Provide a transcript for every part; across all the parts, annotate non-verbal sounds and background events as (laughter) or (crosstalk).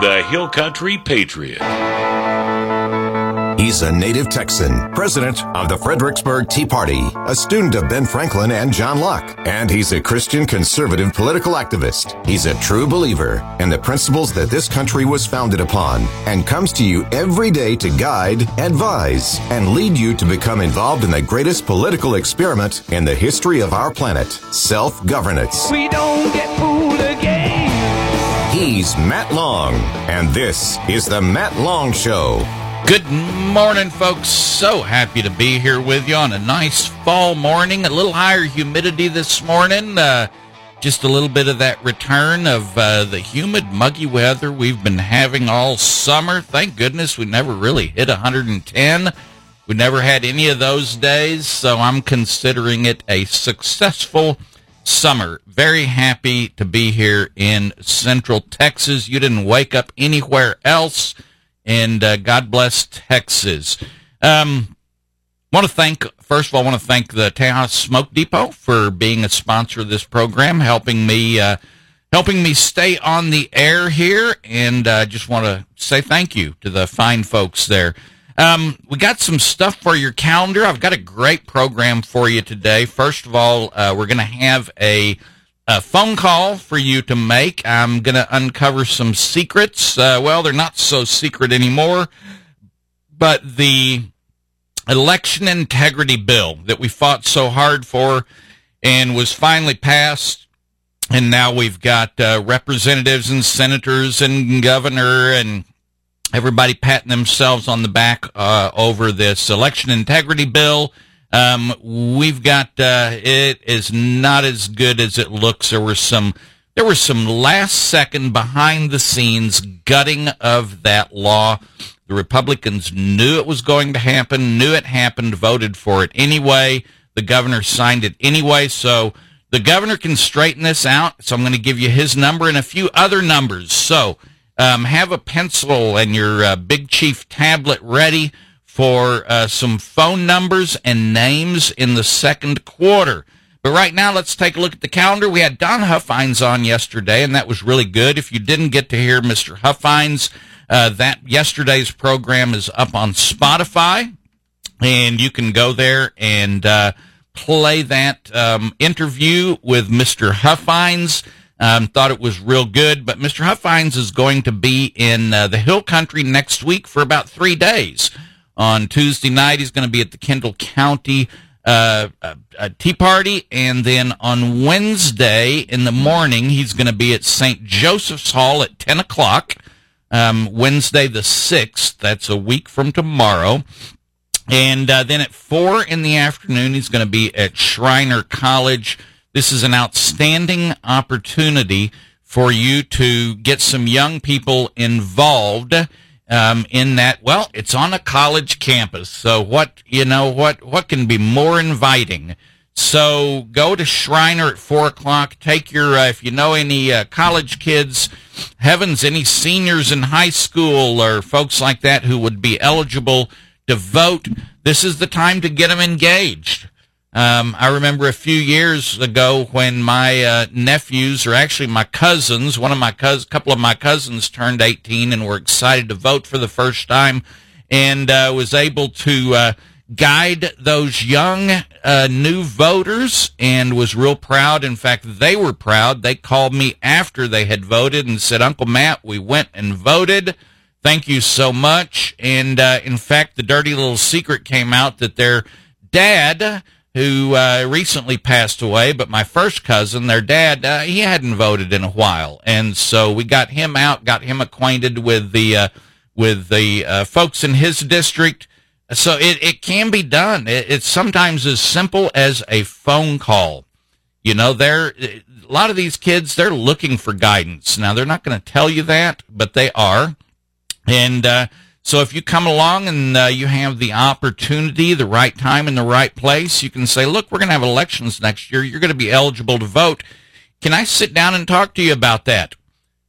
The Hill Country Patriot. He's a native Texan, president of the Fredericksburg Tea Party, a student of Ben Franklin and John Locke, and he's a Christian conservative political activist. He's a true believer in the principles that this country was founded upon and comes to you every day to guide, advise, and lead you to become involved in the greatest political experiment in the history of our planet, self-governance. We don't get fooled again. He's Matt Long, and this is the Matt Long Show. Good morning, folks. So happy to be here with you on a nice fall morning. A little higher humidity this morning. Uh, just a little bit of that return of uh, the humid, muggy weather we've been having all summer. Thank goodness we never really hit 110. We never had any of those days, so I'm considering it a successful summer. Very happy to be here in Central Texas. You didn't wake up anywhere else and uh, God bless Texas. Um, want to thank first of all, I want to thank the Tejas Smoke Depot for being a sponsor of this program, helping me uh, helping me stay on the air here, and uh, just want to say thank you to the fine folks there. Um, we got some stuff for your calendar. I've got a great program for you today. First of all, uh, we're going to have a a phone call for you to make. I'm going to uncover some secrets. Uh, well, they're not so secret anymore, but the election integrity bill that we fought so hard for and was finally passed. And now we've got uh, representatives and senators and governor and everybody patting themselves on the back uh, over this election integrity bill um, we've got uh, it is not as good as it looks. There were some there was some last second behind the scenes gutting of that law. The Republicans knew it was going to happen, knew it happened, voted for it anyway. The governor signed it anyway, so the governor can straighten this out. So I'm going to give you his number and a few other numbers. So um, have a pencil and your uh, Big Chief tablet ready for uh, some phone numbers and names in the second quarter. But right now, let's take a look at the calendar. We had Don Huffines on yesterday, and that was really good. If you didn't get to hear Mr. Huffines, uh, that yesterday's program is up on Spotify, and you can go there and uh, play that um, interview with Mr. Huffines. Um, thought it was real good, but Mr. Huffines is going to be in uh, the Hill Country next week for about three days. On Tuesday night, he's going to be at the Kendall County uh, uh, Tea Party, and then on Wednesday in the morning, he's going to be at St. Joseph's Hall at 10 o'clock. Um, Wednesday the 6th, that's a week from tomorrow. And uh, then at 4 in the afternoon, he's going to be at Schreiner College. This is an outstanding opportunity for you to get some young people involved um, in that, well, it's on a college campus. So what, you know, what, what can be more inviting? So go to Schreiner at four o'clock. Take your, uh, if you know any uh, college kids, heavens, any seniors in high school or folks like that who would be eligible to vote. This is the time to get them engaged. Um, I remember a few years ago when my uh, nephews, or actually my cousins, one of my cousins, couple of my cousins turned 18 and were excited to vote for the first time, and uh, was able to uh, guide those young uh, new voters, and was real proud. In fact, they were proud. They called me after they had voted and said, "Uncle Matt, we went and voted." Thank you so much. And uh, in fact, the dirty little secret came out that their dad who uh, recently passed away, but my first cousin, their dad, uh, he hadn't voted in a while, and so we got him out, got him acquainted with the uh, with the uh, folks in his district. So it, it can be done. It, it's sometimes as simple as a phone call. You know, they're a lot of these kids they're looking for guidance. Now they're not going to tell you that, but they are, and uh, so if you come along and uh, you have the opportunity, the right time, and the right place, you can say, look, we're going to have elections next year. You're going to be eligible to vote. Can I sit down and talk to you about that?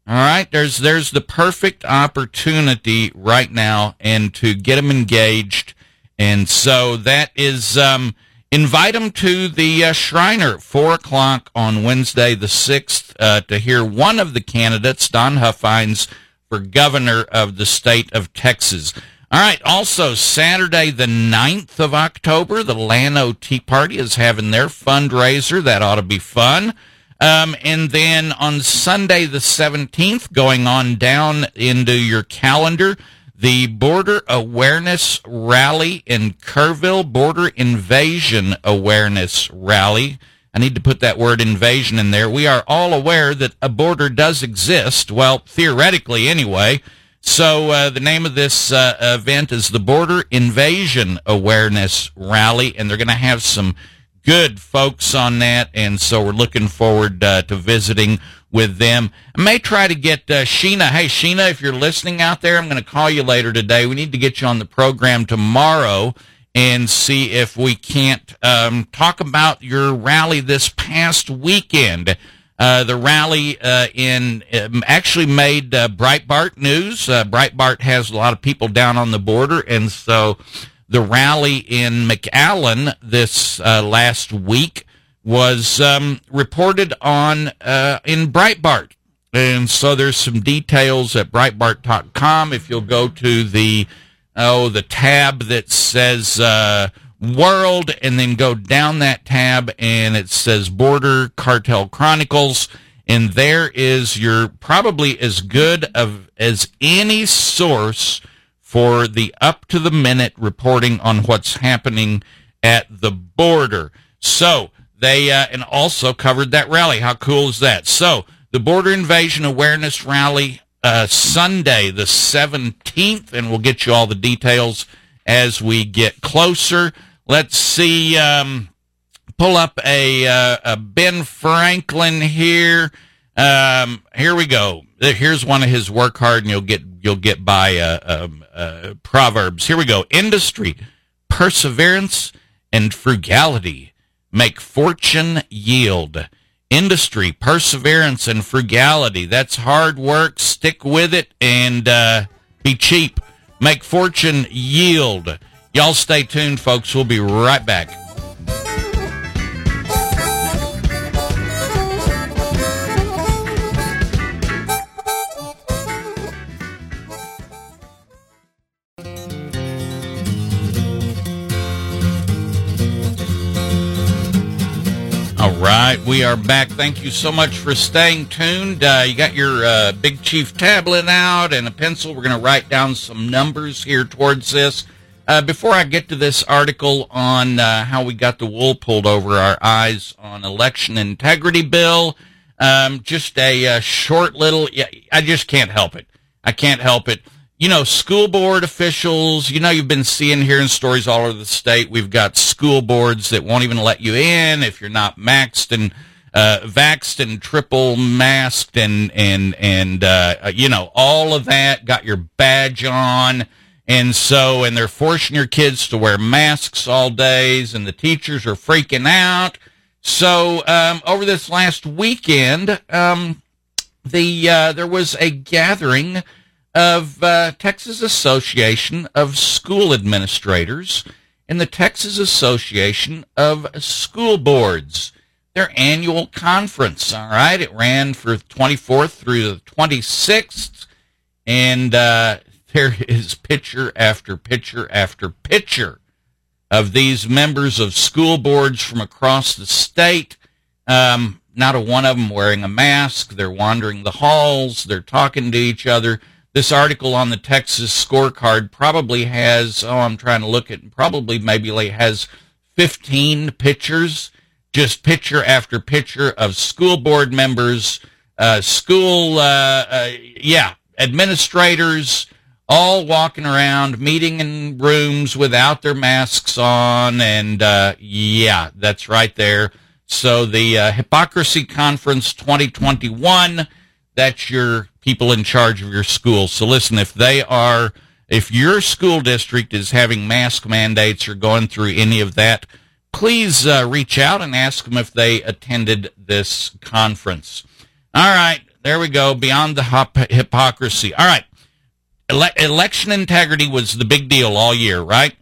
All right. There's, there's the perfect opportunity right now and to get them engaged. And so that is, um, invite them to the uh, Schreiner at four o'clock on Wednesday, the 6th, uh, to hear one of the candidates, Don Huffines, for governor of the state of Texas. All right. Also, Saturday, the 9th of October, the Llano Tea Party is having their fundraiser. That ought to be fun. Um, and then on Sunday, the 17th, going on down into your calendar, the Border Awareness Rally in Kerrville, Border Invasion Awareness Rally. I need to put that word invasion in there. We are all aware that a border does exist. Well, theoretically, anyway. So uh, the name of this uh, event is the Border Invasion Awareness Rally, and they're going to have some good folks on that, and so we're looking forward uh, to visiting with them. I may try to get uh, Sheena. Hey, Sheena, if you're listening out there, I'm going to call you later today. We need to get you on the program tomorrow and see if we can't um, talk about your rally this past weekend. Uh, the rally uh, in um, actually made uh, Breitbart news. Uh, Breitbart has a lot of people down on the border, and so the rally in McAllen this uh, last week was um, reported on uh, in Breitbart. And so there's some details at Breitbart.com. If you'll go to the oh the tab that says uh, World, and then go down that tab, and it says Border Cartel Chronicles, and there is your probably as good of as any source for the up to the minute reporting on what's happening at the border. So they uh, and also covered that rally. How cool is that? So the border invasion awareness rally uh, Sunday the seventeenth, and we'll get you all the details as we get closer. Let's see. Um, pull up a, uh, a Ben Franklin here. Um, here we go. Here's one of his work hard and you'll get you'll get by uh, um, uh, proverbs. Here we go. Industry, perseverance, and frugality make fortune yield. Industry, perseverance, and frugality. That's hard work. Stick with it and uh, be cheap. Make fortune yield. Y'all stay tuned, folks. We'll be right back. Right, we are back. Thank you so much for staying tuned. Uh, you got your uh, Big Chief tablet out and a pencil. We're going to write down some numbers here towards this. Uh, before I get to this article on uh, how we got the wool pulled over our eyes on election integrity bill, um, just a, uh, short little. Yeah, I just can't help it. I can't help it you know, school board officials, you know, you've been seeing hearing stories all over the state. We've got school boards that won't even let you in if you're not maxed and uh, vaxed and triple masked and, and, and, uh, you know, all of that, got your badge on. And so, and they're forcing your kids to wear masks all days and the teachers are freaking out. So, um, over this last weekend, um, the, uh, there was a gathering of uh, Texas Association of School Administrators and the Texas Association of School Boards. Their annual conference. All right, it ran for 24th through the 26th, and uh, (laughs) there is picture after picture after picture of these members of school boards from across the state. Um, not a one of them wearing a mask. They're wandering the halls. They're talking to each other this article on the Texas scorecard probably has, oh, I'm trying to look at, probably maybe has 15 pictures, just picture after picture of school board members, uh, school, uh, uh, yeah, administrators, all walking around, meeting in rooms without their masks on. And, uh, yeah, that's right there. So the uh, Hypocrisy Conference 2021, that's your people in charge of your school. So listen, if they are, if your school district is having mask mandates or going through any of that, please uh, reach out and ask them if they attended this conference. All right, there we go. Beyond the hypocrisy. All right, Ele- election integrity was the big deal all year, right?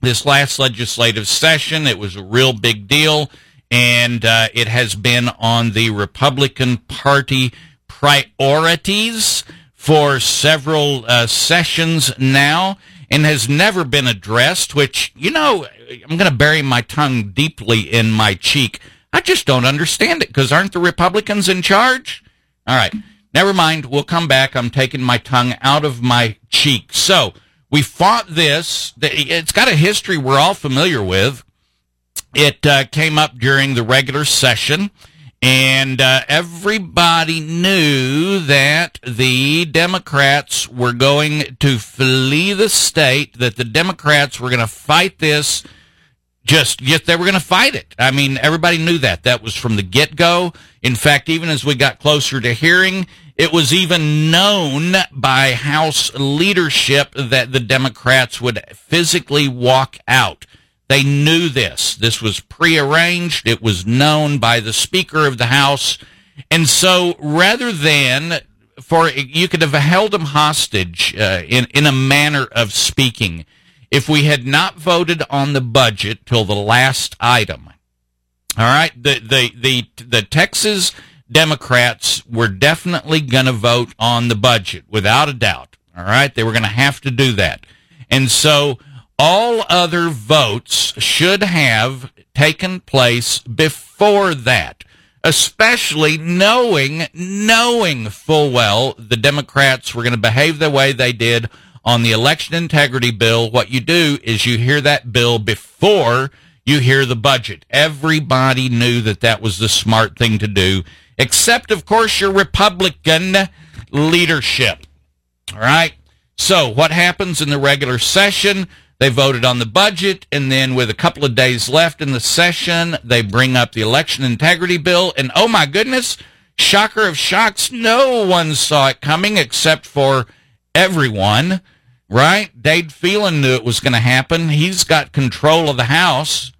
This last legislative session, it was a real big deal, and uh, it has been on the Republican Party priorities for several uh, sessions now and has never been addressed, which, you know, I'm going to bury my tongue deeply in my cheek. I just don't understand it because aren't the Republicans in charge? All right. Never mind. We'll come back. I'm taking my tongue out of my cheek. So we fought this. It's got a history we're all familiar with. It uh, came up during the regular session. And uh, everybody knew that the Democrats were going to flee the state, that the Democrats were going to fight this. Just, just they were going to fight it. I mean, everybody knew that. That was from the get go. In fact, even as we got closer to hearing, it was even known by House leadership that the Democrats would physically walk out. They knew this. This was prearranged. It was known by the Speaker of the House. And so rather than for, you could have held them hostage uh, in, in a manner of speaking if we had not voted on the budget till the last item. All right. The, the, the, the Texas Democrats were definitely going to vote on the budget without a doubt. All right. They were going to have to do that. And so all other votes should have taken place before that, especially knowing, knowing full well the Democrats were going to behave the way they did on the election integrity bill. What you do is you hear that bill before you hear the budget. Everybody knew that that was the smart thing to do, except, of course, your Republican leadership. All right. So what happens in the regular session? They voted on the budget, and then with a couple of days left in the session, they bring up the election integrity bill. And oh my goodness, shocker of shocks, no one saw it coming except for everyone, right? Dade Phelan knew it was going to happen. He's got control of the House.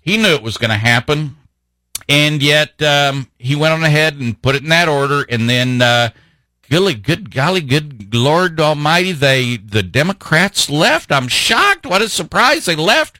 He knew it was going to happen. And yet, um, he went on ahead and put it in that order, and then, uh, Golly, good golly, good Lord Almighty, they the Democrats left. I'm shocked. What a surprise. They left.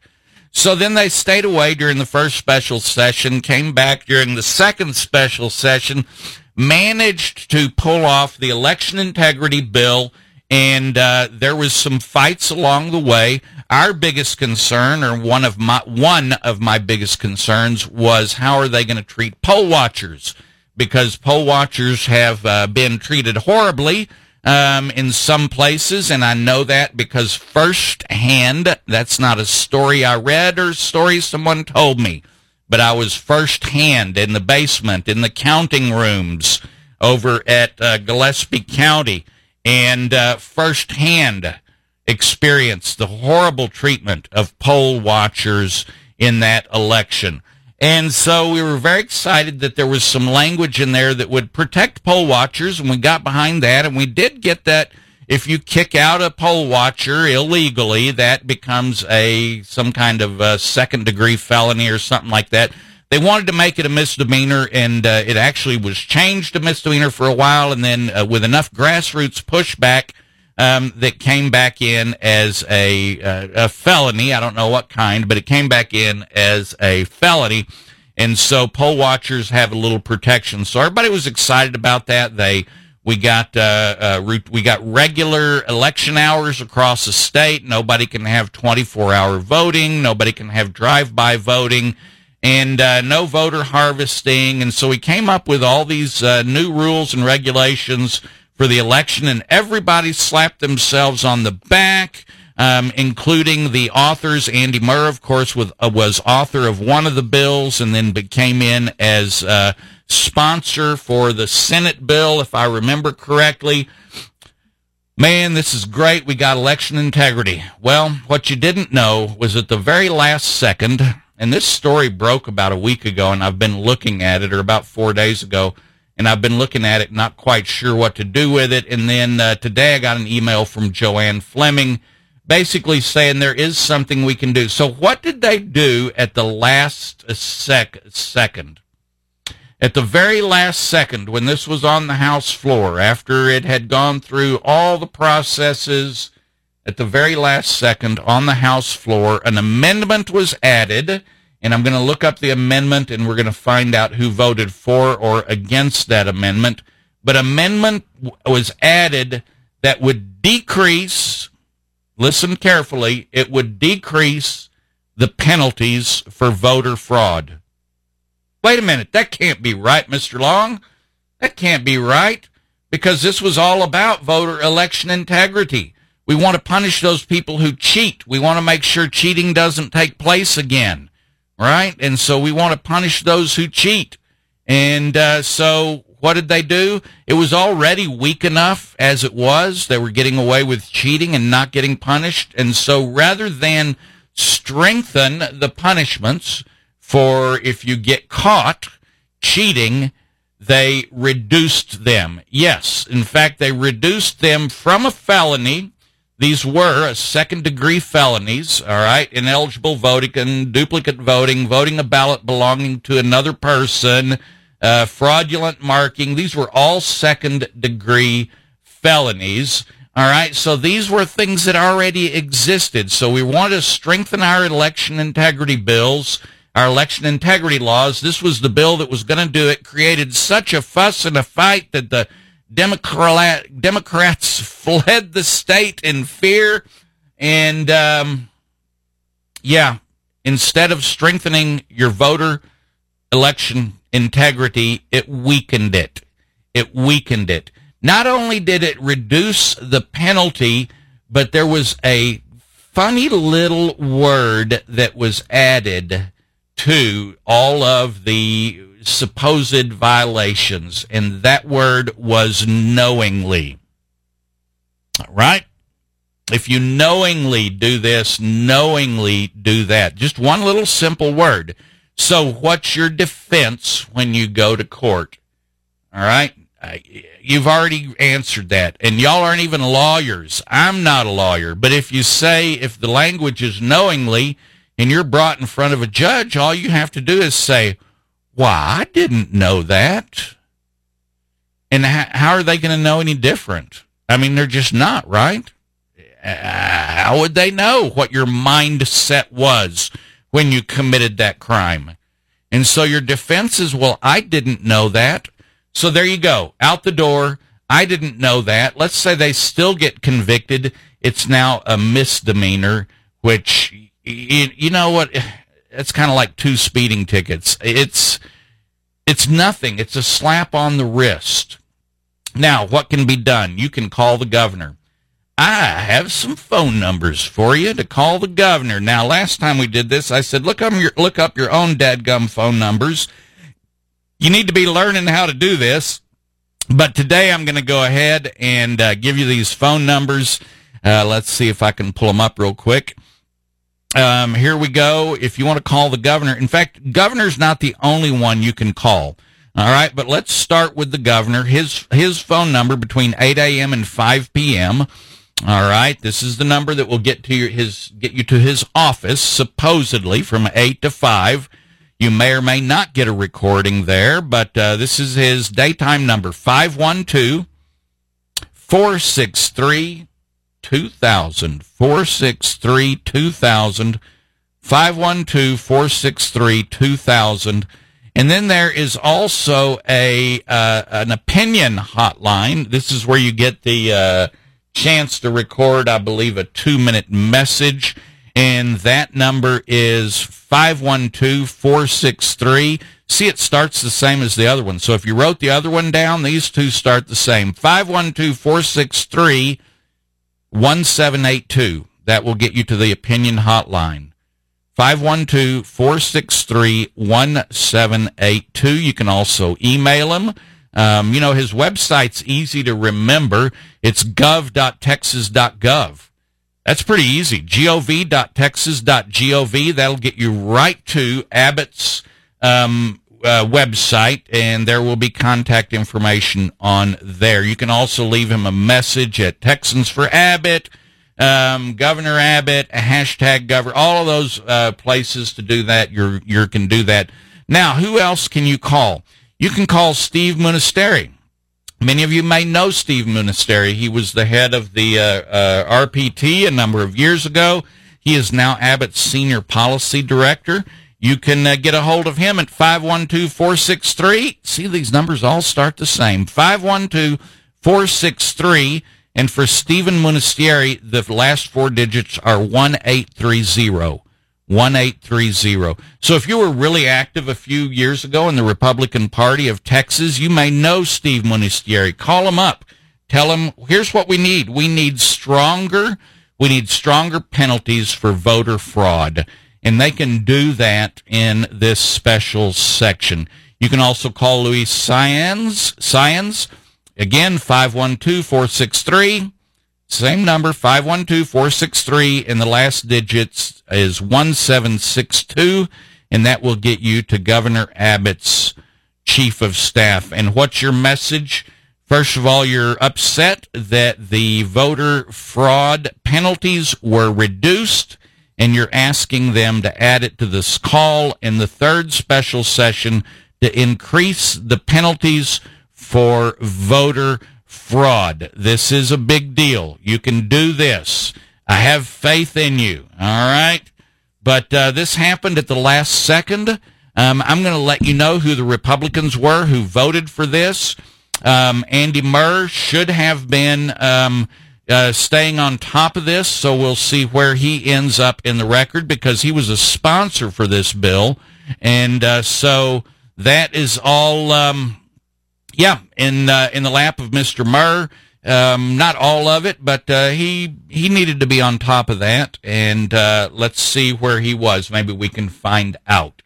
So then they stayed away during the first special session, came back during the second special session, managed to pull off the election integrity bill, and uh, there was some fights along the way. Our biggest concern, or one of my one of my biggest concerns, was how are they going to treat poll watchers? Because poll watchers have uh, been treated horribly um, in some places, and I know that because firsthand, that's not a story I read or a story someone told me, but I was firsthand in the basement, in the counting rooms over at uh, Gillespie County, and uh, firsthand experienced the horrible treatment of poll watchers in that election. And so we were very excited that there was some language in there that would protect poll watchers, and we got behind that, and we did get that. If you kick out a poll watcher illegally, that becomes a some kind of second degree felony or something like that. They wanted to make it a misdemeanor, and uh, it actually was changed to misdemeanor for a while, and then uh, with enough grassroots pushback, um, that came back in as a, uh, a felony. I don't know what kind, but it came back in as a felony. And so poll watchers have a little protection. So everybody was excited about that. They we got uh, uh, we got regular election hours across the state. Nobody can have 24 hour voting. Nobody can have drive by voting, and uh, no voter harvesting. And so we came up with all these uh, new rules and regulations for the election, and everybody slapped themselves on the back, um, including the authors. Andy Murr, of course, with, uh, was author of one of the bills, and then became in as uh, sponsor for the Senate bill, if I remember correctly. Man, this is great. We got election integrity. Well, what you didn't know was at the very last second, and this story broke about a week ago, and I've been looking at it, or about four days ago and I've been looking at it, not quite sure what to do with it. And then uh, today I got an email from JoAnn Fleming basically saying there is something we can do. So what did they do at the last sec- second? At the very last second, when this was on the House floor, after it had gone through all the processes, at the very last second on the House floor, an amendment was added and I'm going to look up the amendment and we're going to find out who voted for or against that amendment. but amendment was added that would decrease, listen carefully, it would decrease the penalties for voter fraud. Wait a minute, that can't be right, Mr. Long. That can't be right because this was all about voter election integrity. We want to punish those people who cheat. We want to make sure cheating doesn't take place again, right? And so we want to punish those who cheat. And uh, so what did they do? It was already weak enough as it was. They were getting away with cheating and not getting punished. And so rather than strengthen the punishments for if you get caught cheating, they reduced them. Yes, in fact, they reduced them from a felony. These were second degree felonies, all right, ineligible voting, duplicate voting, voting a ballot belonging to another person, uh, fraudulent marking. These were all second degree felonies. All right, so these were things that already existed. So we want to strengthen our election integrity bills, our election integrity laws. This was the bill that was going to do it. Created such a fuss and a fight that the Democrat, Democrats fled the state in fear. And um, yeah, instead of strengthening your voter election integrity, it weakened it. It weakened it. Not only did it reduce the penalty, but there was a funny little word that was added to all of the supposed violations, and that word was knowingly. Right? If you knowingly do this, knowingly do that. Just one little simple word. So, what's your defense when you go to court? All right? You've already answered that. And y'all aren't even lawyers. I'm not a lawyer. But if you say, if the language is knowingly and you're brought in front of a judge, all you have to do is say, Why, I didn't know that. And how are they going to know any different? I mean, they're just not, right? Uh, how would they know what your mindset was? when you committed that crime. And so your defense is, well, I didn't know that. So there you go, out the door. I didn't know that. Let's say they still get convicted. It's now a misdemeanor, which, you, you know what? (sighs) It's kind of like two speeding tickets. It's, it's nothing. It's a slap on the wrist. Now, what can be done? You can call the governor. I have some phone numbers for you to call the governor. Now, last time we did this, I said, look up your, look up your own dadgum phone numbers. You need to be learning how to do this. But today I'm going to go ahead and uh, give you these phone numbers. Uh, let's see if I can pull them up real quick. Um, here we go. If you want to call the governor, in fact, governor's not the only one you can call. All right, but let's start with the governor. His his phone number between 8 a.m. and 5 p.m. All right, this is the number that will get to your, his get you to his office supposedly from eight to five. You may or may not get a recording there, but uh, this is his daytime number 512 463 2000. 463 2000. 512 463 2000. And then there is also a uh, an opinion hotline. This is where you get the uh, chance to record, I believe, a two minute message. And that number is 512 463. See, it starts the same as the other one. So if you wrote the other one down, these two start the same 512 463 1782. That will get you to the opinion hotline. 512 463 1782. You can also email him um, you know, his website's easy to remember. It's gov.texas.gov. That's pretty easy. gov.texas.gov. That'll get you right to Abbott's um, uh, website, and there will be contact information on there. You can also leave him a message at Texans for Abbott, um, Governor Abbott, hashtag Governor, all of those uh, places to do that. You you can do that. Now, who else can you call? You can call Steve Munisteri. Many of you may know Steve Munisteri. He was the head of the uh, uh, RPT a number of years ago. He is now Abbott's senior policy director. You can uh, get a hold of him at 512 463. See, these numbers all start the same 512 463. And for Stephen Munisteri, the last four digits are 1830. 1830. So if you were really active a few years ago in the Republican Party of Texas, you may know Steve Munisteri. Call him up. Tell him, here's what we need. We need stronger, we need stronger penalties for voter fraud and they can do that in this special section. You can also call Luis Saenz, Saenz, again, 512-463, same number, 512-463, and the last digits is 1762, and that will get you to Governor Abbott's chief of staff. And what's your message? First of all, you're upset that the voter fraud penalties were reduced and you're asking them to add it to this call in the third special session to increase the penalties for voter fraud. This is a big deal. You can do this. I have faith in you. All right. But uh, this happened at the last second. Um, I'm going to let you know who the Republicans were who voted for this. Um, Andy Murr should have been um, uh, staying on top of this, so we'll see where he ends up in the record because he was a sponsor for this bill, and uh, so that is all. Um, yeah, in uh, in the lap of Mr. Murr. Um, not all of it, but uh, he he needed to be on top of that, and uh, let's see where he was. Maybe we can find out.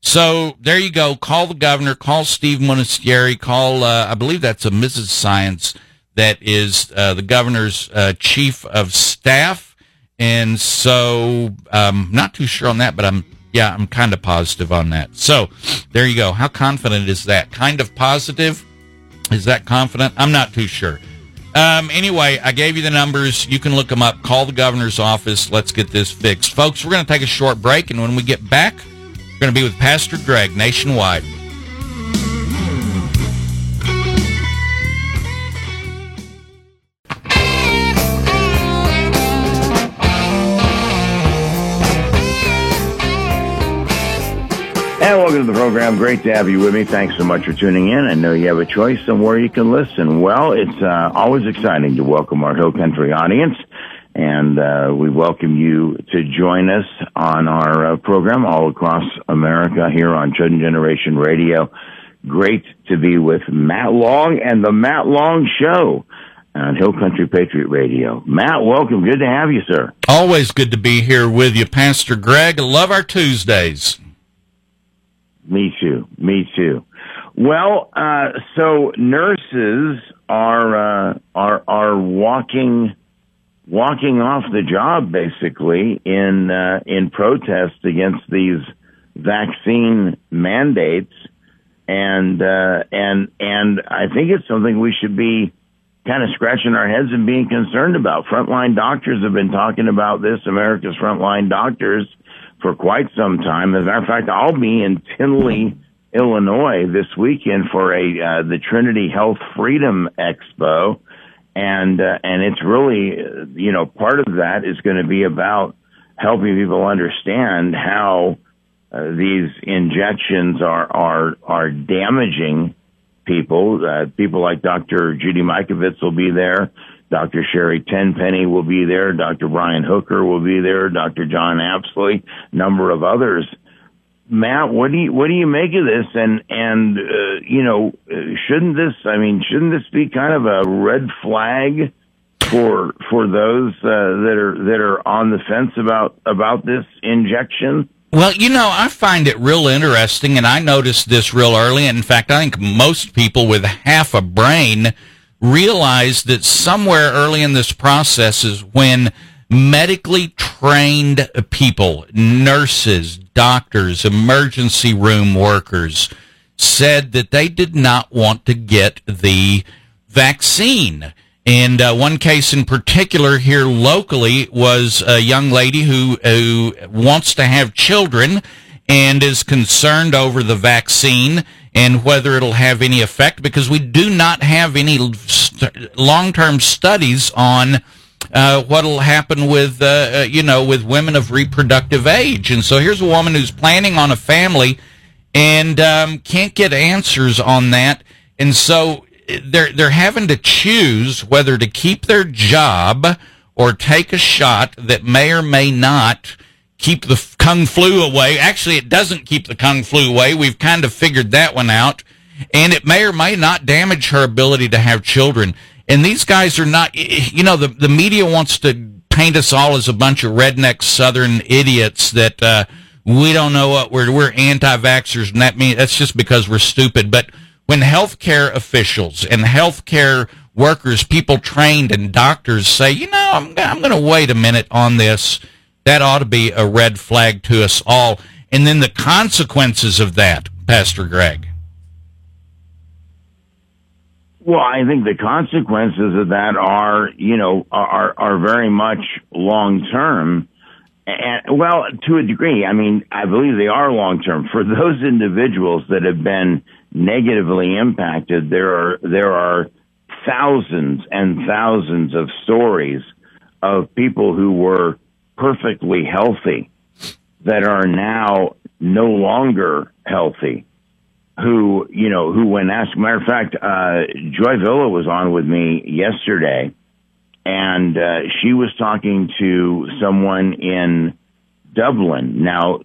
So there you go. Call the governor. Call Steve Munisteri. Call uh, I believe that's a Mrs. Saenz that is uh, the governor's uh, chief of staff, and so um, not too sure on that, but I'm yeah, I'm kind of positive on that. So there you go. How confident is that? Kind of positive. Is that confident? I'm not too sure. Um, anyway, I gave you the numbers. You can look them up. Call the governor's office. Let's get this fixed. Folks, we're going to take a short break, and when we get back, we're going to be with Pastor Greg nationwide. And welcome to the program. Great to have you with me. Thanks so much for tuning in. I know you have a choice on where you can listen. Well, it's uh, always exciting to welcome our Hill Country audience. And uh, we welcome you to join us on our uh, program all across America here on Chosen Generation Radio. Great to be with Matt Long and the Matt Long Show on Hill Country Patriot Radio. Matt, welcome. Good to have you, sir. Always good to be here with you, Pastor Greg. love our Tuesdays. Me too. Me too. Well, uh, so nurses are uh, are are walking walking off the job basically in uh, in protest against these vaccine mandates, and uh, and and I think it's something we should be kind of scratching our heads and being concerned about. Frontline doctors have been talking about this. America's frontline doctors for quite some time. As a matter of fact, I'll be in Tinley, Illinois this weekend for a uh, the Trinity Health Freedom Expo, and uh, and it's really uh, you know part of that is going to be about helping people understand how uh, these injections are are are damaging people. Uh, people like Dr. Judy Mikovits will be there. Dr. Sherry Tenpenny will be there. Dr. Brian Hooker will be there. Dr. John Apsley, number of others. Matt, what do you what do you make of this? And and uh, you know, shouldn't this? I mean, shouldn't this be kind of a red flag for for those uh, that are that are on the fence about about this injection? Well, you know, I find it real interesting, and I noticed this real early. And in fact, I think most people with half a brain realized that somewhere early in this process is when medically trained people, nurses, doctors, emergency room workers said that they did not want to get the vaccine. And uh, one case in particular here locally was a young lady who, who wants to have children and is concerned over the vaccine and whether it'll have any effect because we do not have any st- long-term studies on uh, what'll happen with, uh, uh, you know, with women of reproductive age. And so here's a woman who's planning on a family and um, can't get answers on that. And so they're they're having to choose whether to keep their job or take a shot that may or may not keep the kung flu away. Actually, it doesn't keep the kung flu away. We've kind of figured that one out. And it may or may not damage her ability to have children. And these guys are not, you know, the, the media wants to paint us all as a bunch of redneck southern idiots that, uh, we don't know what we're, we're anti-vaxxers and that means that's just because we're stupid. But when healthcare officials and healthcare workers, people trained and doctors say, you know, I'm, I'm going to wait a minute on this that ought to be a red flag to us all. And then the consequences of that, Pastor Greg. Well, I think the consequences of that are, you know, are are very much long term. And well, to a degree, I mean, I believe they are long term. For those individuals that have been negatively impacted, there are there are thousands and thousands of stories of people who were perfectly healthy that are now no longer healthy who you know who when asked matter of fact uh joy villa was on with me yesterday and uh she was talking to someone in dublin. Now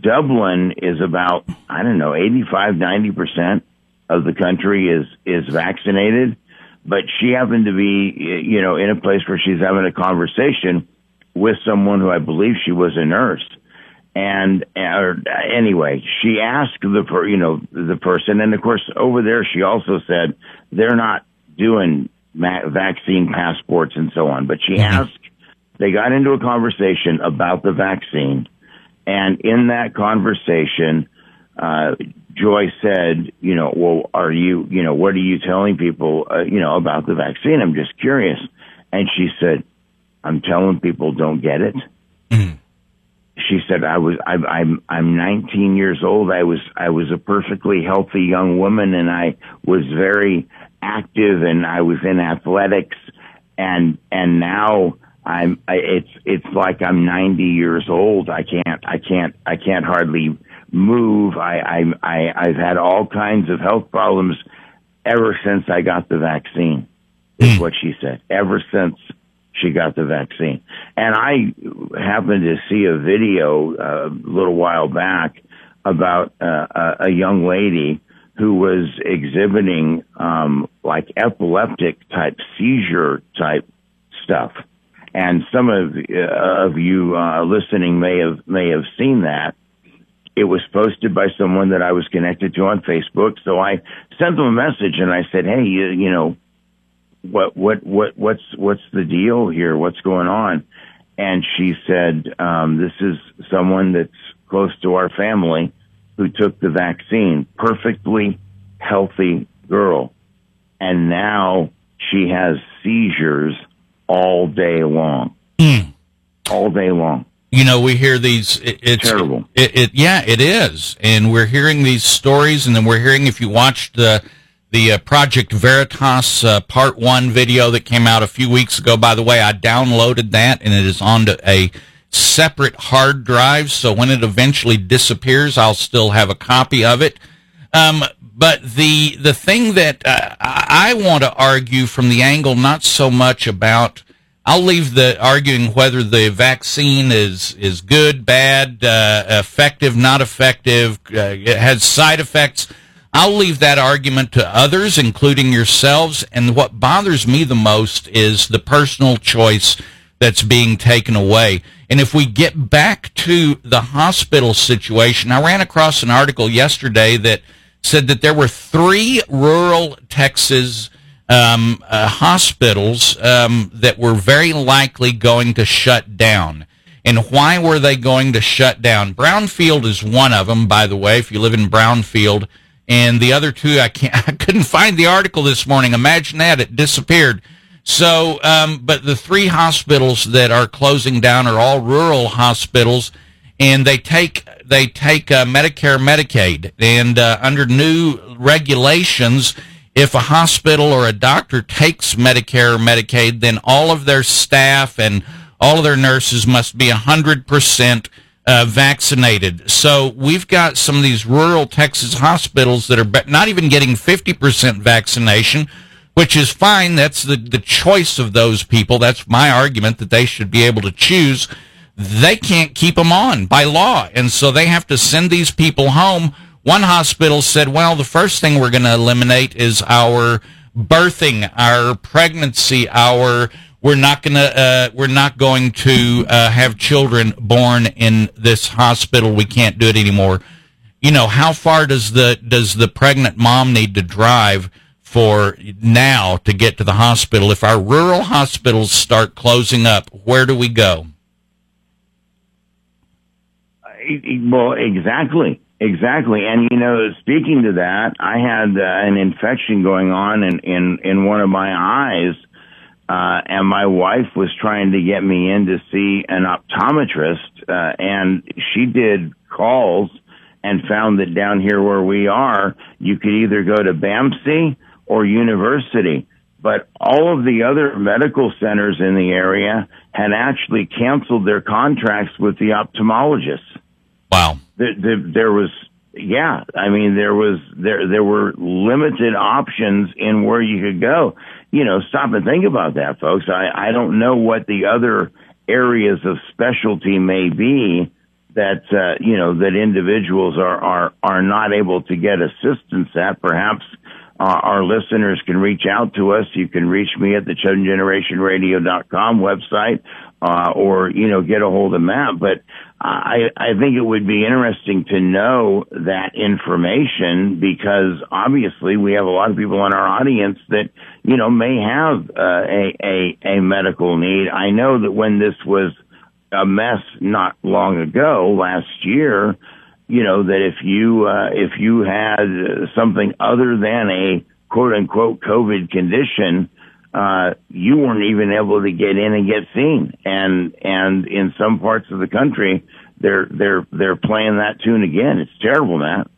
dublin is about i don't know 85 90% of the country is is vaccinated but she happened to be you know in a place where she's having a conversation with someone who I believe she was a nurse. And uh, anyway, she asked the per, you know the person, and of course over there she also said they're not doing ma- vaccine passports and so on. But she mm-hmm. asked, they got into a conversation about the vaccine, and in that conversation, uh, Joy said, you know, well, are you, you know, what are you telling people, uh, you know, about the vaccine? I'm just curious. And she said, I'm telling people don't get it. Mm-hmm. She said, I was, I, I'm, I'm 19 years old. I was, I was a perfectly healthy young woman and I was very active and I was in athletics and, and now I'm, I, it's, it's like I'm 90 years old. I can't, I can't, I can't hardly move. I, I, I, I've had all kinds of health problems ever since I got the vaccine, is mm. what she said. Ever since she got the vaccine. And I happened to see a video uh, a little while back about uh, a young lady who was exhibiting um, like epileptic type seizure type stuff. And some of uh, of you uh, listening may have may have seen that. It was posted by someone that I was connected to on Facebook. So I sent them a message and I said, "Hey, you, you know, what what what what's what's the deal here? What's going on? And she said, um, this is someone that's close to our family who took the vaccine, perfectly healthy girl, and now she has seizures all day long, mm. all day long. You know, we hear these. It, it's terrible. It, it, yeah, it is, and we're hearing these stories, and then we're hearing if you watched the the uh, Project Veritas uh, Part 1 video that came out a few weeks ago. By the way, I downloaded that and it is on a separate hard drive. So when it eventually disappears, I'll still have a copy of it. Um, but the the thing that uh, I want to argue from the angle, not so much about, I'll leave the arguing whether the vaccine is is good, bad, uh, effective, not effective, uh, it has side effects. I'll leave that argument to others, including yourselves. And what bothers me the most is the personal choice that's being taken away. And if we get back to the hospital situation, I ran across an article yesterday that said that there were three rural Texas um, uh, hospitals um, that were very likely going to shut down. And why were they going to shut down? Brownfield is one of them, by the way. If you live in Brownfield, and the other two I can't (laughs) I couldn't find the article this morning. Imagine that it disappeared. So, um, but the three hospitals that are closing down are all rural hospitals, and they take they take uh, Medicare, Medicaid, and uh, under new regulations, if a hospital or a doctor takes Medicare or Medicaid, then all of their staff and all of their nurses must be 100% uh, vaccinated. So we've got some of these rural Texas hospitals that are not even getting 50% vaccination, which is fine. That's the, the choice of those people. That's my argument that they should be able to choose. They can't keep them on by law. And so they have to send these people home one hospital said, well, the first thing we're going to eliminate is our birthing, our pregnancy, our we're not going to uh, we're not going to uh, have children born in this hospital. We can't do it anymore. You know, how far does the does the pregnant mom need to drive for now to get to the hospital? If our rural hospitals start closing up, where do we go? Well, exactly. Exactly, and you know, speaking to that, I had uh, an infection going on in in in one of my eyes, uh, and my wife was trying to get me in to see an optometrist, uh, and she did calls and found that down here where we are, you could either go to BAMC or University, but all of the other medical centers in the area had actually canceled their contracts with the ophthalmologists. Wow. There, there, there, was, yeah, I mean, there was, there, there were limited options in where you could go. You know, stop and think about that, folks. I, I don't know what the other areas of specialty may be that, uh, you know, that individuals are, are, are not able to get assistance at. Perhaps, uh, our listeners can reach out to us. You can reach me at the chosengenerationradio.com website, uh, or, you know, get a hold of Matt. But I, I think it would be interesting to know that information because obviously we have a lot of people in our audience that, you know, may have uh, a, a, a medical need. I know that when this was a mess not long ago, last year, you know, that if you, uh, if you had something other than a quote unquote COVID condition, uh, you weren't even able to get in and get seen. And, and in some parts of the country, they're, they're, they're playing that tune again. It's terrible, Matt.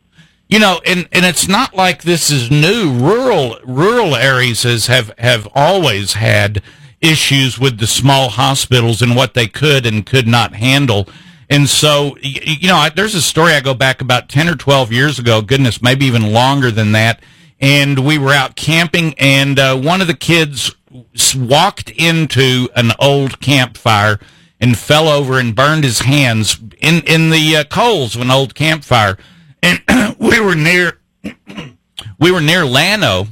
You know, and, and it's not like this is new. Rural, rural areas have, have always had issues with the small hospitals and what they could and could not handle. And so, you know, there's a story I go back about 10 or 12 years ago, goodness, maybe even longer than that and we were out camping, and uh, one of the kids walked into an old campfire and fell over and burned his hands in in the uh, coals of an old campfire. And (clears throat) we were near (clears throat) we were near Llano,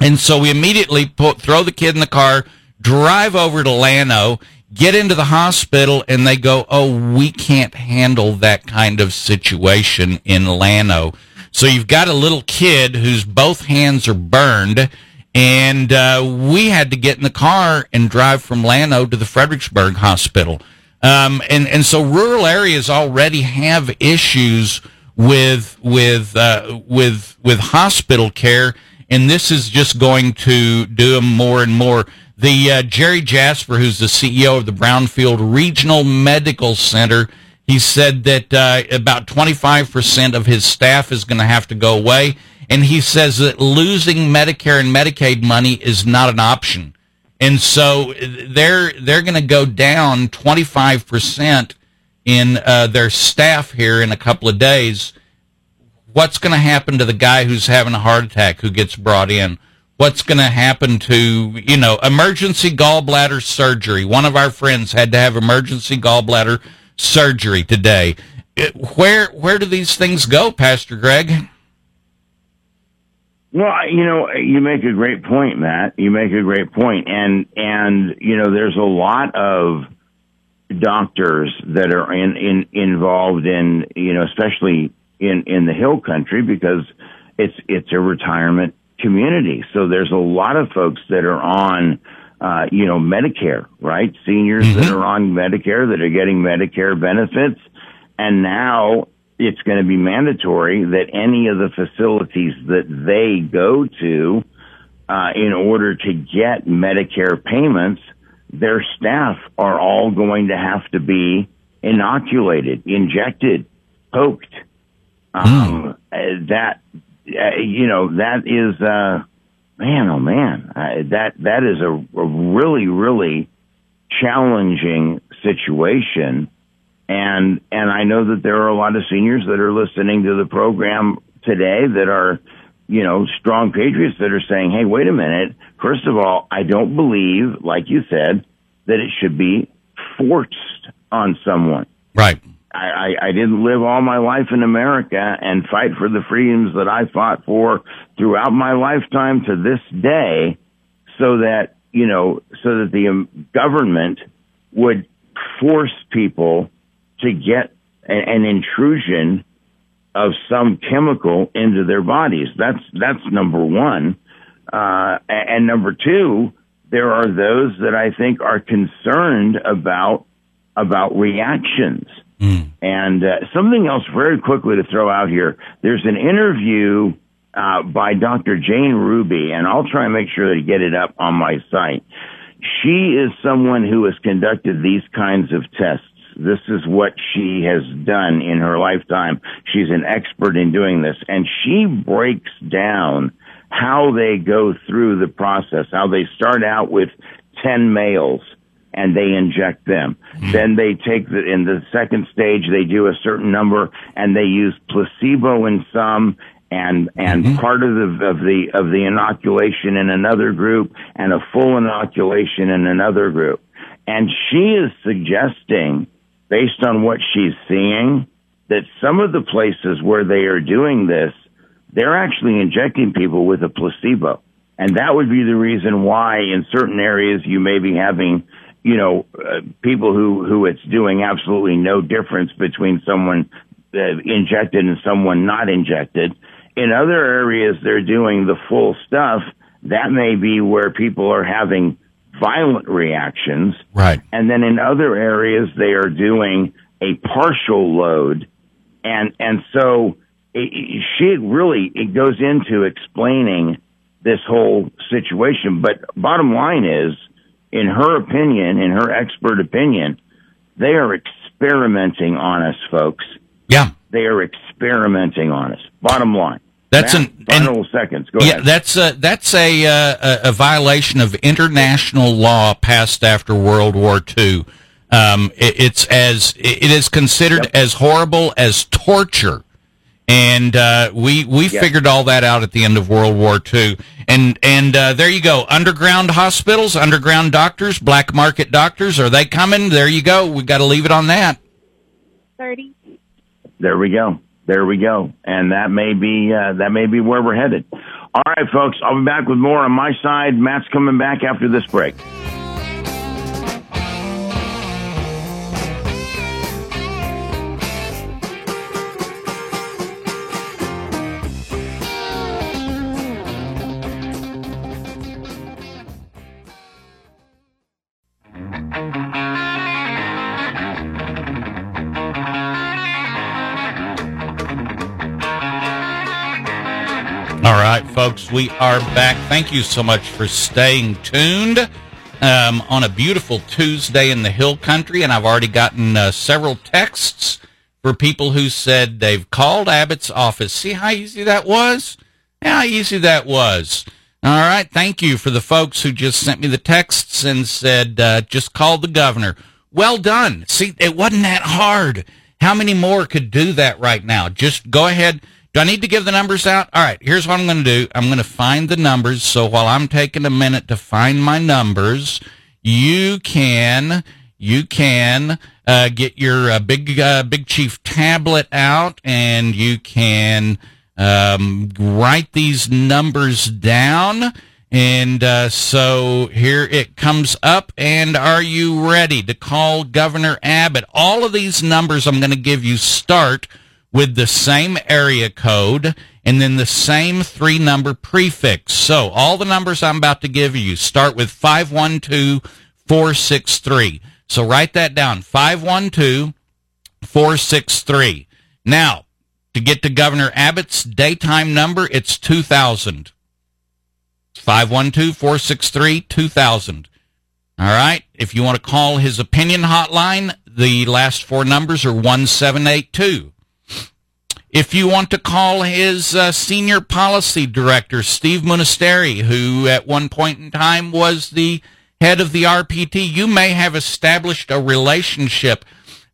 and so we immediately put, throw the kid in the car, drive over to Llano, get into the hospital, and they go, "Oh, we can't handle that kind of situation in Llano." So you've got a little kid whose both hands are burned, and uh, we had to get in the car and drive from Llano to the Fredericksburg Hospital. Um, and and so rural areas already have issues with with uh, with with hospital care, and this is just going to do them more and more. The uh, Jerry Jasper, who's the CEO of the Brownfield Regional Medical Center, he said that uh, about 25% of his staff is going to have to go away. And he says that losing Medicare and Medicaid money is not an option. And so they're, they're going to go down 25% in uh, their staff here in a couple of days. What's going to happen to the guy who's having a heart attack who gets brought in? What's going to happen to, you know, emergency gallbladder surgery? One of our friends had to have emergency gallbladder surgery today. Where where do these things go, Pastor Greg? Well, you know, you make a great point, Matt. You make a great point, and and you know, there's a lot of doctors that are in, in involved in you know, especially in in the hill country because it's it's a retirement community. So there's a lot of folks that are on uh, you know, Medicare, right? Seniors mm-hmm. that are on Medicare that are getting Medicare benefits. And now it's going to be mandatory that any of the facilities that they go to, uh, in order to get Medicare payments, their staff are all going to have to be inoculated, injected, poked. Um, mm. That, uh, you know, that is, uh, man, oh man, I, that that is a, a really really challenging situation, and and I know that there are a lot of seniors that are listening to the program today that are, you know, strong patriots that are saying, hey, wait a minute. First of all, I don't believe, like you said, that it should be forced on someone. Right. I, I, I didn't live all my life in America and fight for the freedoms that I fought for throughout my lifetime to this day so that, you know, so that the um, government would force people to get a, an intrusion of some chemical into their bodies. That's, that's number one. Uh, and number two, there are those that I think are concerned about, about reactions Mm. and uh, something else very quickly to throw out here. There's an interview uh, by Dr. Jane Ruby, and I'll try and make sure to get it up on my site. She is someone who has conducted these kinds of tests. This is what she has done in her lifetime. She's an expert in doing this, and she breaks down how they go through the process, how they start out with 10 males and they inject them. Then they take the, in the second stage, they do a certain number and they use placebo in some and, and mm-hmm. part of the, of the, of the inoculation in another group and a full inoculation in another group. And she is suggesting, based on what she's seeing, that some of the places where they are doing this, they're actually injecting people with a placebo. And that would be the reason why in certain areas you may be having you know, uh, people who, who it's doing absolutely no difference between someone uh, injected and someone not injected. In other areas, they're doing the full stuff. That may be where people are having violent reactions. Right. And then in other areas, they are doing a partial load. And, and so it, she really, it goes into explaining this whole situation. But bottom line is, in her opinion, in her expert opinion, they are experimenting on us, folks. Yeah. They are experimenting on us. Bottom line. That's Matt, an final and, seconds. Go yeah, ahead. that's a that's a, uh, a a violation of international law passed after World War II. Um, it, it's as it is considered Yep. as horrible as torture, and uh, we we Yep. figured all that out at the end of World War II. And and uh, there you go, underground hospitals, underground doctors, black market doctors. Are they coming? There you go. We got to leave it on that. 30. There we go. There we go. And that may be uh, that may be where we're headed. All right, folks. I'll be back with more on my side. Matt's coming back after this break. Folks, we are back. Thank you so much for staying tuned um, on a beautiful Tuesday in the Hill Country. And I've already gotten uh, several texts for people who said they've called Abbott's office. See how easy that was? How easy that was. All right, thank you for the folks who just sent me the texts and said, uh, just call the governor. Well done. See, it wasn't that hard. How many more could do that right now? Just go ahead. Do I need to give the numbers out? All right, here's what I'm going to do. I'm going to find the numbers. So while I'm taking a minute to find my numbers, you can you can uh, get your uh, big uh, big chief tablet out and you can um, write these numbers down. And uh, so here it comes up. And are you ready to call Governor Abbott? All of these numbers I'm going to give you start with the same area code and then the same three number prefix. So all the numbers I'm about to give you start with 512463. So write that down 512463. Now, to get to Governor Abbott's daytime number, it's 2000. 512-463-2000. All right. If you want to call his opinion hotline, the last four numbers are 1782. If you want to call his uh, senior policy director, Steve Munisteri, who at one point in time was the head of the RPT, you may have established a relationship.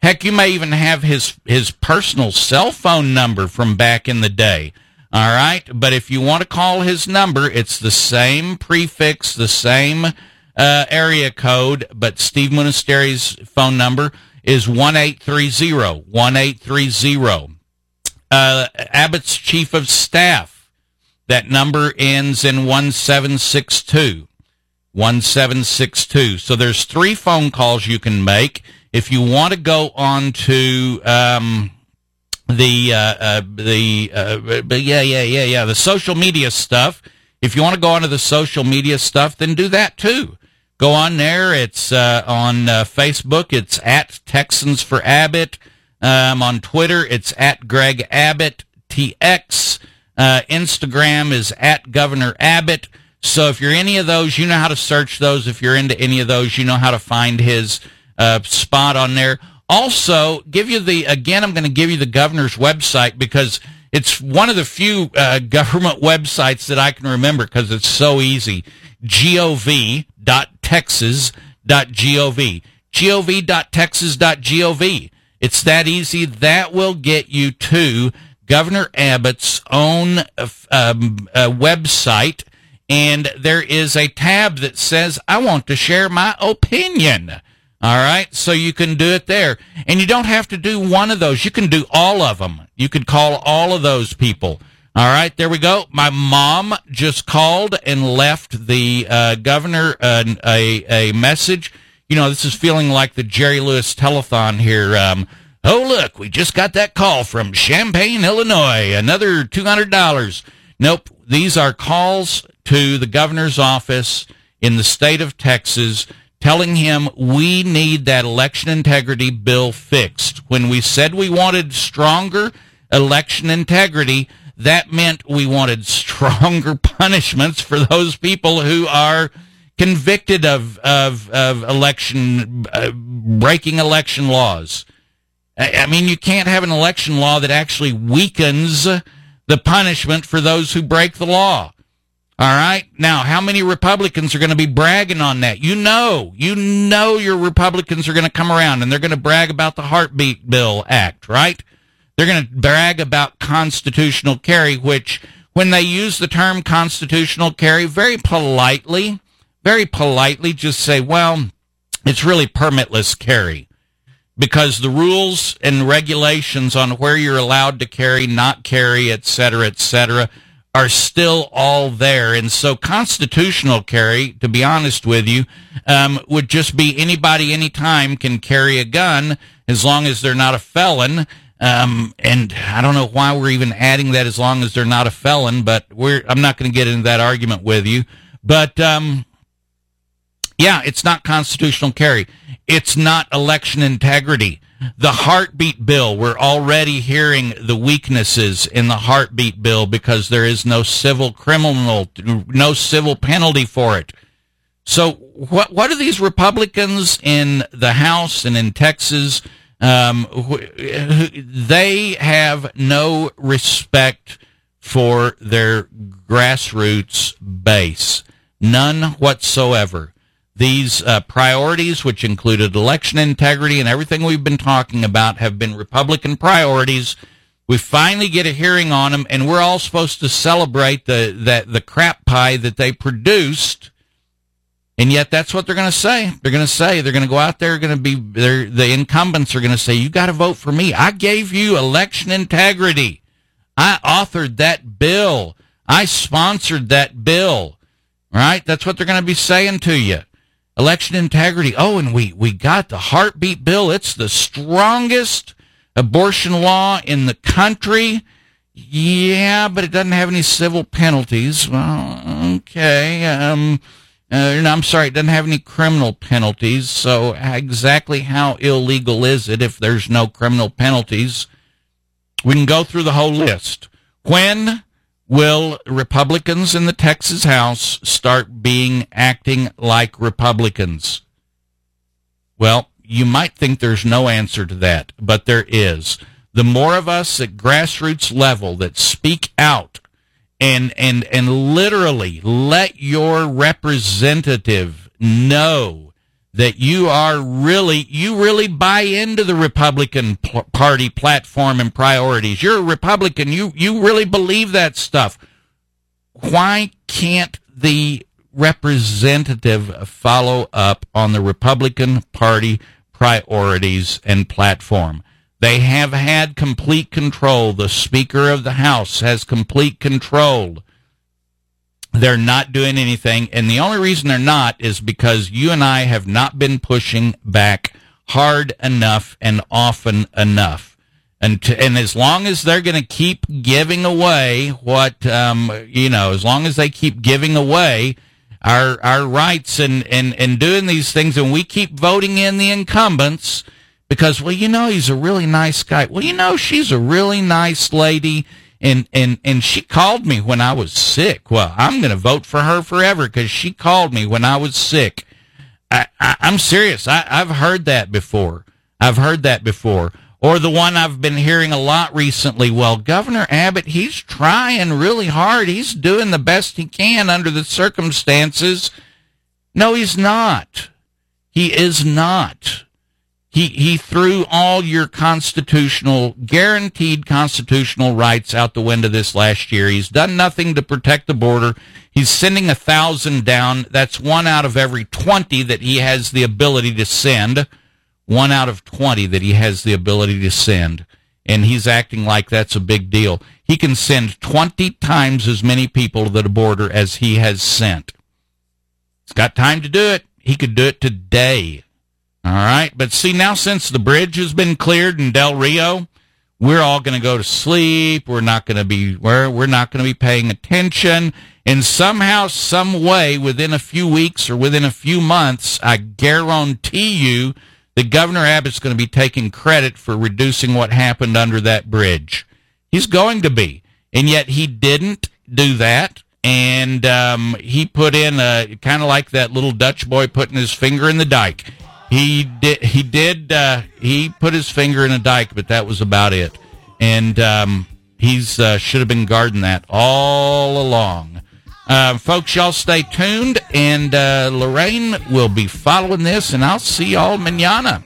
Heck, you may even have his, his personal cell phone number from back in the day. All right. But if you want to call his number, it's the same prefix, the same uh, area code, but Steve Munisteri's phone number is 1830. 1830. Uh, Abbott's chief of staff, that number ends in 1762. 1762. So there's three phone calls you can make. If you want to go on to um, the uh, uh, the uh, yeah yeah yeah yeah the social media stuff, if you want to go onto the social media stuff, then do that too. Go on there. It's uh, on uh, Facebook. It's at Texans for Abbott. Um, on Twitter, it's at Greg Abbott TX. Uh, Instagram is at Governor Abbott. So if you're any of those, you know how to search those. If you're into any of those, you know how to find his uh, spot on there. Also, give you the again. I'm going to give you the governor's website because it's one of the few uh, (laughs) government websites that I can remember because it's so easy. Gov.texas.gov. Gov.texas.gov. It's that easy. That will get you to Governor Abbott's own um, uh, website. And there is a tab that says, I want to share my opinion. All right. So you can do it there. And you don't have to do one of those. You can do all of them. You could call all of those people. All right. There we go. My mom just called and left the uh, governor uh, a, a message you know, this is feeling like the Jerry Lewis telethon here. Um, oh, look, we just got that call from Champaign, Illinois. Another $200. Nope. These are calls to the governor's office in the state of Texas telling him we need that election integrity bill fixed. When we said we wanted stronger election integrity, that meant we wanted (laughs) stronger punishments for those people who are convicted of of, of election uh, breaking election laws. I, I mean, you can't have an election law that actually weakens the punishment for those who break the law. All right. Now, how many Republicans are going to be bragging on that? You know, you know your Republicans are going to come around and they're going to brag about the Heartbeat Bill Act, right? They're going to brag about constitutional carry, which when they use the term constitutional carry very politely, very politely just say, well, it's really permitless carry because the rules and regulations on where you're allowed to carry, not carry, et cetera, et cetera, are still all there. And so constitutional carry, to be honest with you, um, would just be anybody, anytime can carry a gun as long as they're not a felon. Um, and I don't know why we're even adding that as long as they're not a felon, but we're, I'm not going to get into that argument with you. But, um, yeah, it's not constitutional carry. It's not election integrity. The heartbeat bill, we're already hearing the weaknesses in the heartbeat bill because there is no civil criminal, no civil penalty for it. So what, what are these Republicans in the House and in Texas? Um, they have no respect for their grassroots base. None whatsoever these uh, priorities, which included election integrity and everything we've been talking about, have been Republican priorities. We finally get a hearing on them, and we're all supposed to celebrate the that the crap pie that they produced. And yet, that's what they're going to say. They're going to say they're going to go out there. Going to be the incumbents are going to say, "You got to vote for me. I gave you election integrity. I authored that bill. I sponsored that bill." Right? That's what they're going to be saying to you election integrity. Oh, and we, we got the heartbeat bill. It's the strongest abortion law in the country. Yeah, but it doesn't have any civil penalties. Well, okay. Um, uh, I'm sorry, it doesn't have any criminal penalties. So exactly how illegal is it if there's no criminal penalties? We can go through the whole list. When will Republicans in the Texas House start being acting like Republicans? Well, you might think there's no answer to that, but there is. the more of us at grassroots level that speak out and and and literally let your representative know that you are really you really buy into the Republican Party platform and priorities. You're a Republican. You you really believe that stuff. Why can't the representative follow up on the Republican Party priorities and platform? They have had complete control. The Speaker of the House has complete control. They're not doing anything. And the only reason they're not is because you and I have not been pushing back hard enough and often enough. And, to, and as long as they're going to keep giving away what, um, you know, as long as they keep giving away our, our rights and, and, and doing these things and we keep voting in the incumbents, because well you know he's a really nice guy well you know she's a really nice lady and and and she called me when i was sick well i'm going to vote for her forever because she called me when i was sick I, I i'm serious I, i've heard that before i've heard that before or the one I've been hearing a lot recently. Well, Governor Abbott, he's trying really hard. He's doing the best he can under the circumstances. No, he's not. He is not. He, he threw all your constitutional, guaranteed constitutional rights out the window this last year. He's done nothing to protect the border. He's sending a thousand down. That's one out of every 20 that he has the ability to send. One out of 20 that he has the ability to send. And he's acting like that's a big deal. He can send 20 times as many people to the border as he has sent. He's got time to do it. He could do it today. All right. But see, now since the bridge has been cleared in Del Rio, we're all going to go to sleep. We're not going to be, we're, we're not going to be paying attention. And somehow, some way, within a few weeks or within a few months, I guarantee you that Governor Abbott's going to be taking credit for reducing what happened under that bridge. He's going to be. And yet he didn't do that. And um, he put in a kind of like that little Dutch boy putting his finger in the dike. He did. He did. Uh, he put his finger in a dike, but that was about it. And um, he's uh, should have been guarding that all along. Uh, folks, y'all stay tuned, and uh, Lorraine will be following this, and I'll see y'all manana.